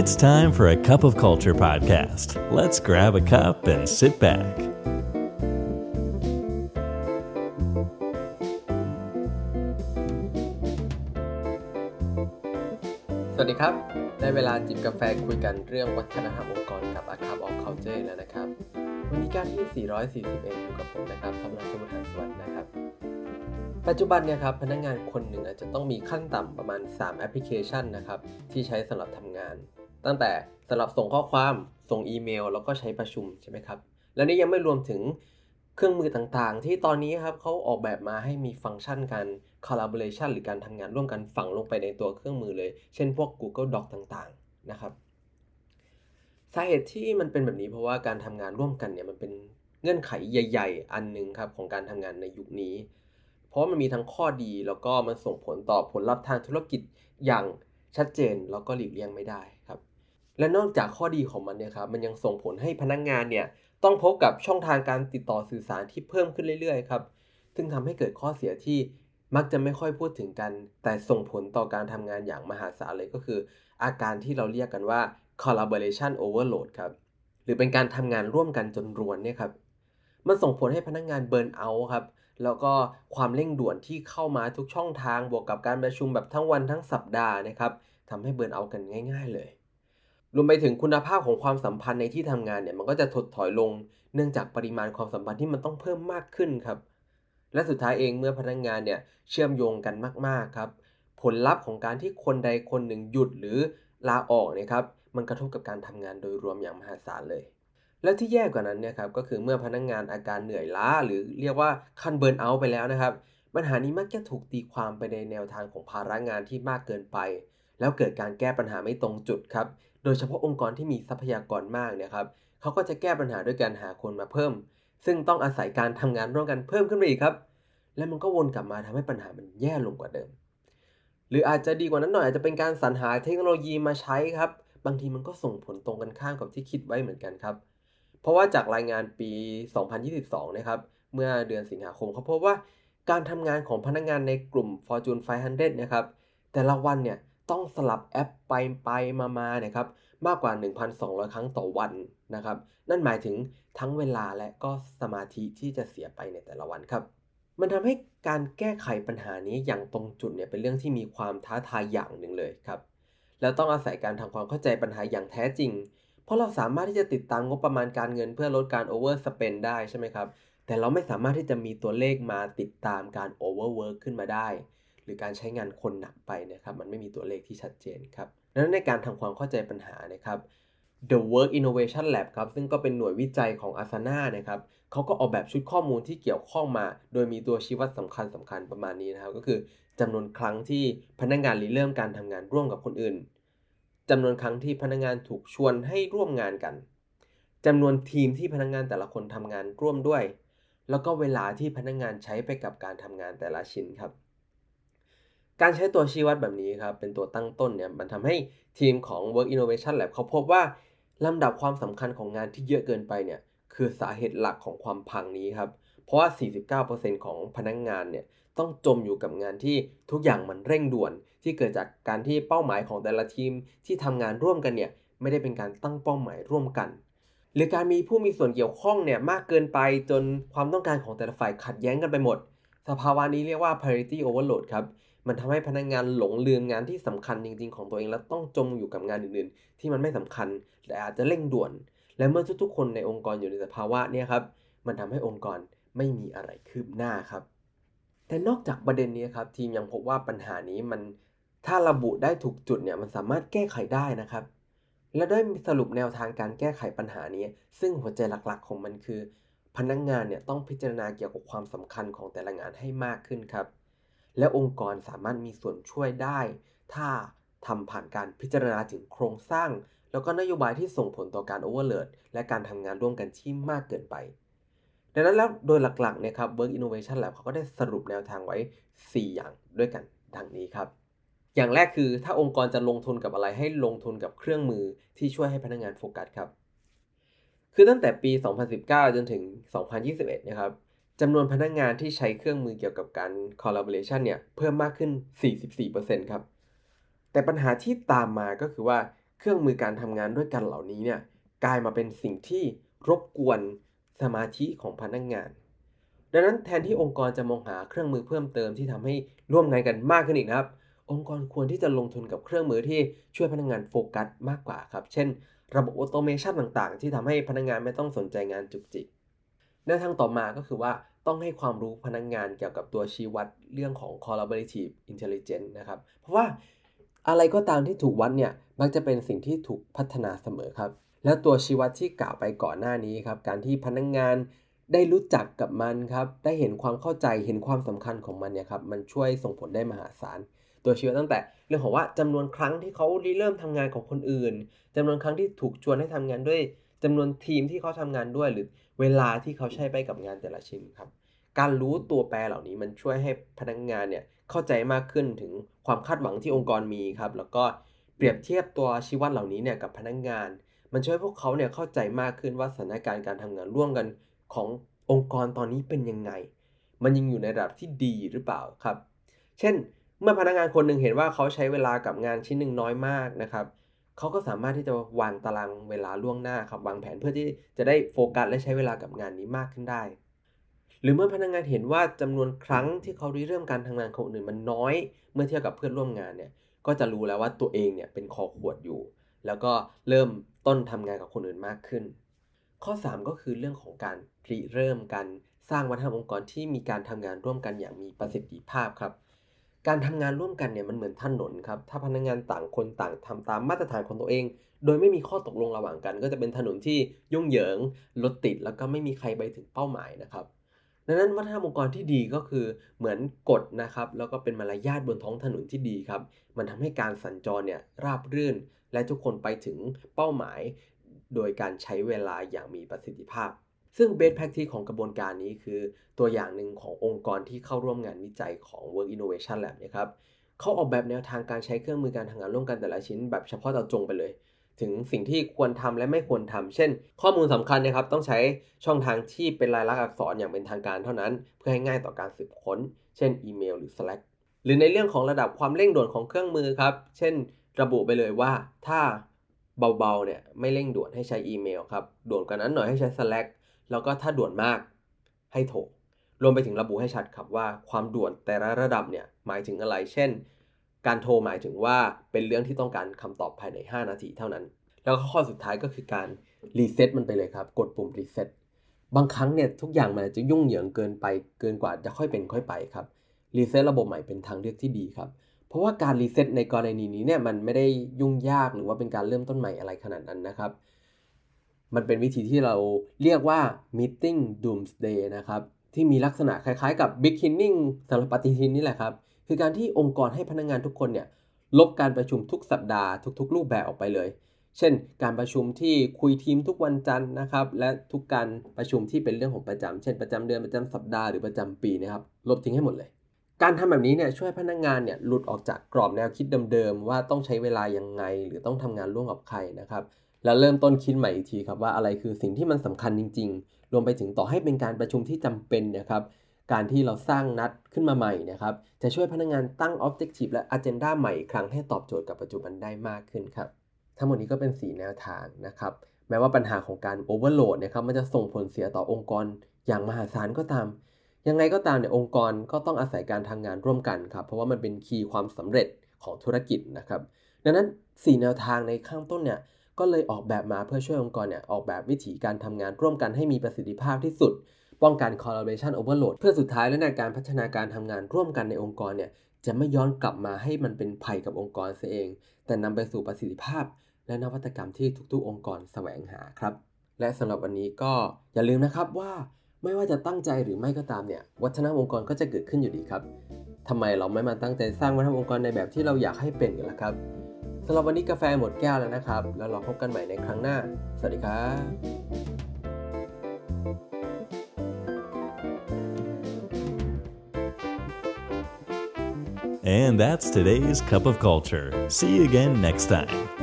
It's time for a cup of culture podcast. Let's grab a cup and sit back. สวัสดีครับ ได้เวลาจิบกาแฟคุยกันเรื่องวัฒนธรรมองค์กรกับ a c u p of Culture แล้วนะครับ วันนี้การที่ 441 อยู่กับผมนะครับสำหรับสมุทรสวัสดิ์นะครับ ปัจจุบันเนี่ยครับพนักงานคนหนึ่งอาจจะต้องมีขั้นต่ำประมาณ 3 แอปพลิเคชันนะครับที่ใช้สำหรับทำงาน ตั้งแต่สำหรับส่งข้อความส่งอีเมล แล้วก็ใช้ประชุมใช่ไหมครับ และนี่ยังไม่รวมถึงเครื่องมือต่างๆ ที่ตอนนี้ครับเขาออกแบบมาให้มีฟังก์ชันการ collaboration หรือการทำงานร่วมกันฝังลงไปในตัวเครื่องมือเลย เช่นพวก Google Doc ต่างๆนะครับสาเหตุที่มันเป็นแบบนี้เพราะว่าการทำงานร่วมกันเนี่ยมันเป็นเงื่อนไขใหญ่ ๆ อันหนึ่งครับของการทำงานในยุคนี้ เพราะมันมีทั้งข้อดีแล้วก็มันส่งผลต่อผลลัพธ์ทางธุรกิจอย่างชัดเจนแล้วก็หลีกเลี่ยงไม่ได้ครับ และนอกจากข้อดีของมันเนี่ยครับมันยังส่งผลให้พนักงานเนี่ยต้องพบกับช่องทางการติดต่อสื่อสารที่เพิ่มขึ้นเรื่อยๆครับซึ่งทำให้เกิดข้อเสียที่มักจะไม่ค่อยพูดถึงกัน แต่ส่งผลต่อการทำงานอย่างมหาศาลเลยก็คือ อาการที่เราเรียกกันว่า collaboration overload ครับ หรือเป็นการทำงานร่วมกันจนรวนเนี่ยครับ มันส่งผลให้พนักงานเบิร์นเอาครับ แล้วก็ความเร่งด่วนที่เข้ามาทุกช่องทาง บวกกับการประชุมแบบทั้งวันทั้งสัปดาห์นะครับทำให้เบิร์นเอากันง่าย ๆ เลย รวมไปถึงคุณภาพของความสัมพันธ์ในที่ทำงานเนี่ยมันก็จะถดถอยลง เนื่องจากปริมาณความสัมพันธ์ที่มันต้องเพิ่มมากขึ้นครับ และสุดท้ายเองเมื่อพนักงานเนี่ยเชื่อมโยงกันมากๆครับ ผลลัพธ์ของการที่คนใดคนหนึ่งหยุดหรือลาออกเนี่ยครับ มันกระทบกับการทำงานโดยรวมอย่างมหาศาลเลย และที่แย่กว่านั้นเนี่ยครับก็คือเมื่อพนักงานอาการเหนื่อยล้า หรือเรียกว่าคันเบิร์นเอาท์ไปแล้วนะครับ ปัญหานี้มักจะถูกตีความไปในแนวทางของภาระงานที่มากเกินไป แล้วเกิดการแก้ปัญหาไม่ตรงจุดครับ โดยเฉพาะองค์กรที่มีทรัพยากรมากเนี่ยครับเขาก็จะแก้ปัญหาด้วยการหาคนมาเพิ่ม ซึ่งต้องอาศัยการทำงานร่วมกันเพิ่มขึ้นไปอีกครับ และมันก็วนกลับมาทำให้ปัญหามันแย่ลงกว่าเดิม หรืออาจจะดีกว่านั้นหน่อยอาจจะเป็นการสรรหาเทคโนโลยีมาใช้ครับ บางทีมันก็ส่งผลตรงกันข้ามกับที่คิดไว้เหมือนกันครับ เพราะว่าจากรายงานปี 2022 นะครับ เมื่อเดือนสิงหาคมเขาพบว่าการทำงานของพนักงานในกลุ่ม Fortune 500 นะครับ แต่ละวันเนี่ย ต้องสลับแอปไปไปมามาเนี่ยครับมากกว่า 1,200 ครั้งต่อวันนะครับ นั่นหมายถึงทั้งเวลาและก็สมาธิที่จะเสียไปในแต่ละวันครับ มันทำให้การแก้ไขปัญหานี้อย่างตรงจุดเนี่ยเป็นเรื่องที่มีความท้าทายอย่างหนึ่งเลยครับ แล้วต้องอาศัยการทำความเข้าใจปัญหาอย่างแท้จริง เพราะเราสามารถที่จะติดตามงบประมาณการเงินเพื่อลดการ over spend ได้ใช่ไหมครับ แต่เราไม่สามารถที่จะมีตัวเลขมาติดตามการ overwork ขึ้นมาได้ หรือการใช้งานคนหนักไปนะครับ มันไม่มีตัวเลขที่ชัดเจนครับดังนั้นในการทำความเข้าใจปัญหานะครับ The Work Innovation Lab ครับ ซึ่งก็เป็นหน่วยวิจัยของ Asana นะครับเขาก็ออกแบบชุดข้อมูลที่เกี่ยวข้องมา โดยมีตัวชี้วัดสำคัญสำคัญประมาณนี้นะครับ ก็คือจำนวนครั้งที่พนักงานริเริ่มการทำงานร่วมกับคนอื่นจำนวนครั้งที่พนักงานถูกชวนให้ร่วมงานกันจำนวนทีมที่พนักงานแต่ละคนทำงานร่วมด้วย แล้วก็เวลาที่พนักงานใช้ไปกับการทำงานแต่ละชิ้นครับ การใช้ตัวชี้วัดแบบนี้ครับเป็นตัวตั้งต้นเนี่ยมันทำให้ทีมของ Work Innovation Lab เขาพบว่าลำดับความสำคัญของงานที่เยอะเกินไปเนี่ยคือสาเหตุหลักของความพังนี้ครับ เพราะว่า 49%ของพนักงานเนี่ยต้องจมอยู่กับงานที่ทุกอย่างมันเร่งด่วน ที่เกิดจากการที่เป้าหมายของแต่ละทีมที่ทำงานร่วมกันเนี่ยไม่ได้เป็นการตั้งเป้าหมายร่วมกัน หรือการมีผู้มีส่วนเกี่ยวข้องเนี่ยมากเกินไปจนความต้องการของแต่ละฝ่ายขัดแย้งกันไปหมด สภาวะนี้เรียกว่า priority overload ครับ มันทำให้พนักงานหลงลืมงานที่สำคัญจริง ๆ ของตัวเอง แล้วต้องจมอยู่กับงานอื่นๆ ที่มันไม่สำคัญแต่อาจจะเร่งด่วน และเมื่อทุกๆ คนในองค์กรอยู่ในสภาวะนี้ครับมันทำให้องค์กรไม่มีอะไรคืบหน้าครับ แต่นอกจากประเด็นนี้ครับทีมยังพบว่าปัญหานี้มันถ้าระบุได้ถูกจุดเนี่ยมันสามารถแก้ไขได้นะครับ และได้สรุปแนวทางการแก้ไขปัญหานี้ ซึ่งหัวใจหลักๆ ของมันคือ พนักงงานเนี่ยต้องพิจารณาเกี่ยวกับความสำคัญของแต่ละงานให้มากขึ้นครับ และองค์กรสามารถมีส่วนช่วยได้ ถ้าทำผ่านการพิจารณาถึงโครงสร้าง แล้วก็นโยบายที่ส่งผลต่อการโอเวอร์เลดและการทำงานร่วมกันที่มากเกินไป ดังนั้นแล้วโดยหลักๆเนี่ยครับ Work Innovation Lab เขาก็ได้สรุปแนวทางไว้ 4 อย่างด้วยกันดังนี้ครับอย่างแรกคือถ้าองค์กรจะลงทุนกับอะไรให้ลงทุนกับเครื่องมือที่ช่วยให้พนักงานโฟกัสครับ คือตั้งแต่ปี 2019 จนถึง 2021 นะครับ จำนวนพนักงานที่ใช้เครื่องมือเกี่ยวกับการ collaboration เนี่ยเพิ่มมากขึ้น 44%ครับ แต่ปัญหาที่ตามมาก็คือว่าเครื่องมือการทำงานด้วยกันเหล่านี้เนี่ยกลายมาเป็นสิ่งที่รบกวนสมาธิของพนักงงาน ดังนั้นแทนที่องค์กรจะมองหาเครื่องมือเพิ่มเติมที่ทำให้ร่วมงานกันมากขึ้นอีกนะครับ องค์กรควรที่จะลงทุนกับเครื่องมือที่ช่วยพนักงงานโฟกัสมากกว่าครับ เช่น ระบบออโตเมชันต่างๆ ที่ทำให้พนักงงานไม่ต้องสนใจงานจุกจิก แนวทางต่อมาก็คือว่าต้องให้ความรู้พนักงงานเกี่ยวกับตัวชี้วัดเรื่องของ collaborative intelligence นะครับ เพราะว่าอะไรก็ตามที่ถูกวัดเนี่ยมักจะเป็นสิ่งที่ถูกพัฒนาเสมอครับ แล้วตัวชี้วัดที่กล่าวไปก่อนหน้านี้ครับการที่พนักงงานได้รู้จักกับมันครับได้เห็นความเข้าใจเห็นความสำคัญของมันเนี่ยครับมันช่วยส่งผลได้มหาศาลตัวชี้วัดตั้งแต่เรื่องของว่าจำนวนครั้งที่เขาเริ่มทำงานของคนอื่นจำนวนครั้งที่ถูกชวนให้ทำงานด้วยจำนวนทีมที่เขาทำงานด้วยหรือ เวลาที่เขาใช้ไปกับงานแต่ละชิ้นครับ การรู้ตัวแปรเหล่านี้มันช่วยให้พนักงงานเนี่ยเข้าใจมากขึ้นถึงความคาดหวังที่องค์กรมีครับ แล้วก็เปรียบเทียบตัวชี้วัดเหล่านี้เนี่ยกับพนักงงาน มันช่วยพวกเขาเนี่ยเข้าใจมากขึ้นว่าสถานการณ์การทำงานร่วมกันขององค์กรตอนนี้เป็นยังไง มันยังอยู่ในระดับที่ดีหรือเปล่าครับ เช่น เมื่อพนักงานคนหนึ่งเห็นว่าเขาใช้เวลากับงานชิ้นหนึ่งน้อยมากนะครับ เขาก็สามารถที่จะวางตารางเวลาล่วงหน้าครับวางแผนเพื่อที่จะได้โฟกัสและใช้เวลากับงานนี้มากขึ้นได้ หรือเมื่อพนักงงานเห็นว่าจำนวนครั้งที่เขาเริ่มการทำงานของคนอื่นมันน้อย เมื่อเทียบกับเพื่อนร่วมงานเนี่ยก็จะรู้แล้วว่าตัวเองเนี่ยเป็นคอขวดอยู่ แล้วก็เริ่มต้นทำงานกับคนอื่นมากขึ้น ข้อ 3 ก็คือเรื่องของการริเริ่มกันสร้างวัฒนธรรมองค์กรที่มีการทำงานร่วมกันอย่างมีประสิทธิภาพครับ การทำงานร่วมกันเนี่ยมันเหมือนถนนครับ ถ้าพนักงานต่างคนต่างทำตามมาตรฐานของตัวเอง โดยไม่มีข้อตกลงระหว่างกัน ก็จะเป็นถนนที่ยุ่งเหยิงรถติด แล้วก็ไม่มีใครไปถึงเป้าหมายนะครับ ดังนั้นวัฒนธรรมองค์กรที่ดีก็คือเหมือนกฎนะครับ แล้วก็เป็นมารยาทบนท้องถนนที่ดีครับ มันทำให้การสัญจรเนี่ยราบรื่น และทุกคนไปถึงเป้าหมาย โดยการใช้เวลาอย่างมีประสิทธิภาพ ซึ่ง best practice ของกระบวนการนี้คือตัวอย่างหนึ่งขององค์กรที่เข้าร่วมงานวิจัยของ Work Innovation Lab นะครับเขาออกแบบแนวทางการใช้เครื่องมือการทำงานร่วมกันแต่ละชิ้น แบบเฉพาะเจาะจงไปเลย ถึงสิ่งที่ควรทำและไม่ควรทำเช่น ข้อมูลสำคัญนะครับต้องใช้ช่องทางที่เป็นลายลักษณ์อักษรอย่างเป็นทางการเท่านั้น เพื่อให้ง่ายต่อการสืบค้น เช่นอีเมลหรือ Slack หรือในเรื่องของระดับความเร่งด่วนของเครื่องมือครับ เช่น ระบุไปเลยว่าถ้าเบาๆเนี่ยไม่เร่งด่วนให้ใช้อีเมลครับ ด่วนกว่านั้นหน่อยให้ใช้ Slack แล้วก็ถ้าด่วนมากให้โทรรวมไปถึงระบุให้ชัดครับว่าความด่วนแต่ละระดับเนี่ยหมายถึงอะไร เช่น การโทรหมายถึงว่าเป็นเรื่องที่ต้องการคำตอบภายใน 5 นาทีเท่านั้น แล้วข้อสุดท้ายก็คือการรีเซ็ตมันไปเลยครับ กดปุ่มรีเซ็ตบางครั้งเนี่ยทุกอย่างมันจะยุ่งเหยิงเกินไปเกินกว่าจะค่อยเป็นค่อยไปครับรีเซ็ตระบบใหม่เป็นทางเลือกที่ดีครับ เพราะว่าการรีเซ็ตในกรณีนี้เนี่ยมันไม่ได้ยุ่งยากหรือว่าเป็นการเริ่มต้นใหม่อะไรขนาดนั้นนะครับ มันเป็นวิธีที่เราเรียกว่า meeting doomsday นะครับ ที่มีลักษณะคล้ายๆกับ big cleaning สำหรับปฏิทินนี่แหละครับ คือการที่องค์กรให้พนักงานทุกคนเนี่ยลบการประชุมทุกสัปดาห์ทุก ๆ รูปแบบออกไปเลย เช่น การประชุมที่คุยทีมทุกวันจันทร์นะครับ และทุกการประชุมที่เป็นเรื่องของประจำเช่นประจำเดือนประจำสัปดาห์หรือประจำปีนะครับ ลบทิ้งให้หมดเลย การทำแบบนี้เนี่ยช่วยพนักงงานเนี่ยหลุดออกจากกรอบแนวคิดเดิมๆว่าต้องใช้เวลายังไง หรือต้องทำงานร่วมกับใครนะครับ แล้วเริ่มต้นคิดใหม่อีกทีครับว่าอะไรคือสิ่งที่มันสำคัญจริง ๆ รวมไปถึงต่อให้เป็นการประชุมที่จำเป็นนะครับการที่เราสร้างนัดขึ้นมาใหม่นะครับจะช่วยพนักงงานตั้ง Objective และ Agenda ใหม่อีกครั้งให้ตอบโจทย์กับปัจจุบันได้มากขึ้นครับทั้งหมดนี้ก็เป็น 4 แนวทางนะครับแม้ว่าปัญหาของการ Overload นะครับมันจะส่งผลเสียต่อองค์กรอย่างมหาศาลก็ตาม ยังไงก็ตามเนี่ยองค์กรก็ต้องอาศัยการทำงานร่วมกันครับ เพราะว่ามันเป็นคีย์ความสำเร็จของธุรกิจนะครับ ดังนั้น 4 แนวทางในข้างต้นเนี่ย ก็เลยออกแบบมาเพื่อช่วยองค์กรเนี่ยออกแบบวิธีการทำงานร่วมกันให้มีประสิทธิภาพที่สุด ป้องกัน collaboration overload เพื่อสุดท้ายแล้วในการพัฒนาการทำงานร่วมกันในองค์กรเนี่ยจะไม่ย้อนกลับมาให้มันเป็นภัยกับองค์กรเสียเอง แต่นำไปสู่ประสิทธิภาพ และนวัตกรรมที่ทุกๆ องค์กรแสวงหาครับ และสำหรับวันนี้ก็อย่าลืมนะครับว่าไม่ว่าจะตั้งใจหรือไม่ก็ตามเนี่ยวัฒนธรรมองค์กรก็จะเกิดขึ้นอยู่ดีครับทำไมเราไม่มาตั้งใจสร้างวัฒนธรรมองค์กรในแบบที่เราอยากให้เป็นกันล่ะครับ สำหรับวันนี้กาแฟหมดแก้วแล้วนะครับ แล้วเราพบกันใหม่ในครั้งหน้า สวัสดีครับ And that's today's Cup of Culture. See you again next time.